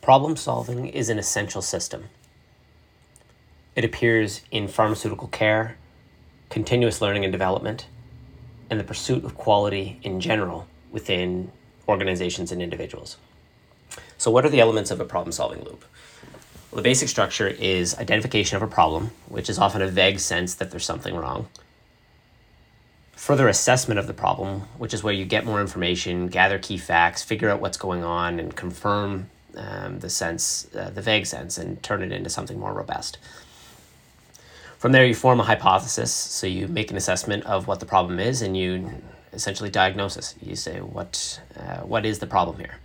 Problem solving is an essential system. It appears in pharmaceutical care, continuous learning and development, and the pursuit of quality in general within organizations and individuals. So, what are the elements of a problem solving loop? Well, the basic structure is identification of a problem, which is often a vague sense that there's something wrong. Further assessment of the problem, which is where you get more information, gather key facts, figure out what's going on, and confirm um, the sense, uh, the vague sense, and turn it into something more robust. From there, you form a hypothesis. So you make an assessment of what the problem is, and you essentially diagnosis. You say what uh, what is the problem here.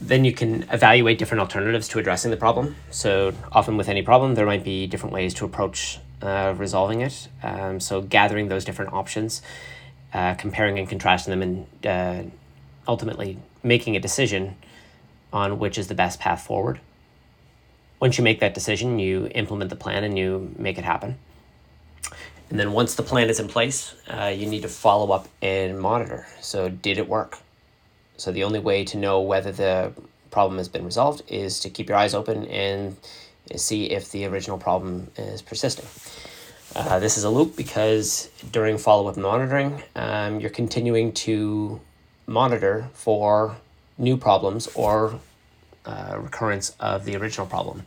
Then you can evaluate different alternatives to addressing the problem. So often with any problem, there might be different ways to approach uh, resolving it. Um, so gathering those different options, uh, comparing and contrasting them, and uh, ultimately making a decision on which is the best path forward. Once you make that decision, you implement the plan and you make it happen. And then once the plan is in place, uh, you need to follow up and monitor. So, did it work? So, the only way to know whether the problem has been resolved is to keep your eyes open and see if the original problem is persisting. Uh, this is a loop because during follow up monitoring, um, you're continuing to monitor for new problems or uh, recurrence of the original problem.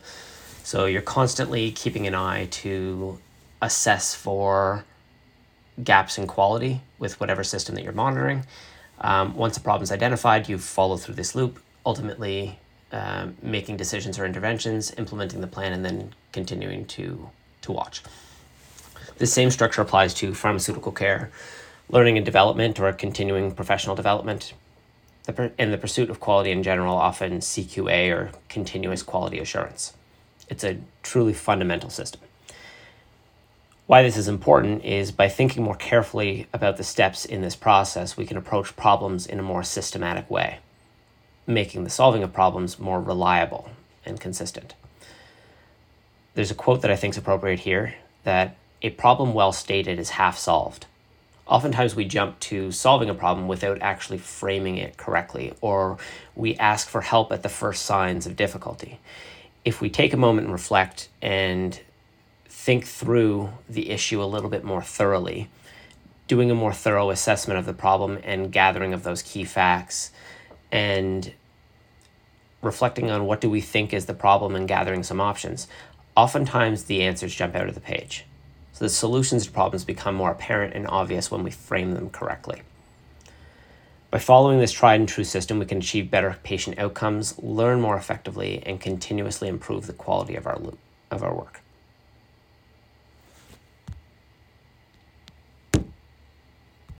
So you're constantly keeping an eye to assess for gaps in quality with whatever system that you're monitoring. Um, once a problem is identified, you follow through this loop, ultimately um, making decisions or interventions, implementing the plan, and then continuing to, to watch. The same structure applies to pharmaceutical care, learning and development, or continuing professional development, the, in the pursuit of quality in general, often CQA or continuous quality assurance. It's a truly fundamental system. Why this is important is by thinking more carefully about the steps in this process, we can approach problems in a more systematic way, making the solving of problems more reliable and consistent. There's a quote that I think is appropriate here that a problem well stated is half solved oftentimes we jump to solving a problem without actually framing it correctly, or we ask for help at the first signs of difficulty. If we take a moment and reflect and think through the issue a little bit more thoroughly, doing a more thorough assessment of the problem and gathering of those key facts, and reflecting on what do we think is the problem and gathering some options, oftentimes the answers jump out of the page. So the solutions to problems become more apparent and obvious when we frame them correctly. By following this tried and true system, we can achieve better patient outcomes, learn more effectively, and continuously improve the quality of our, of our work.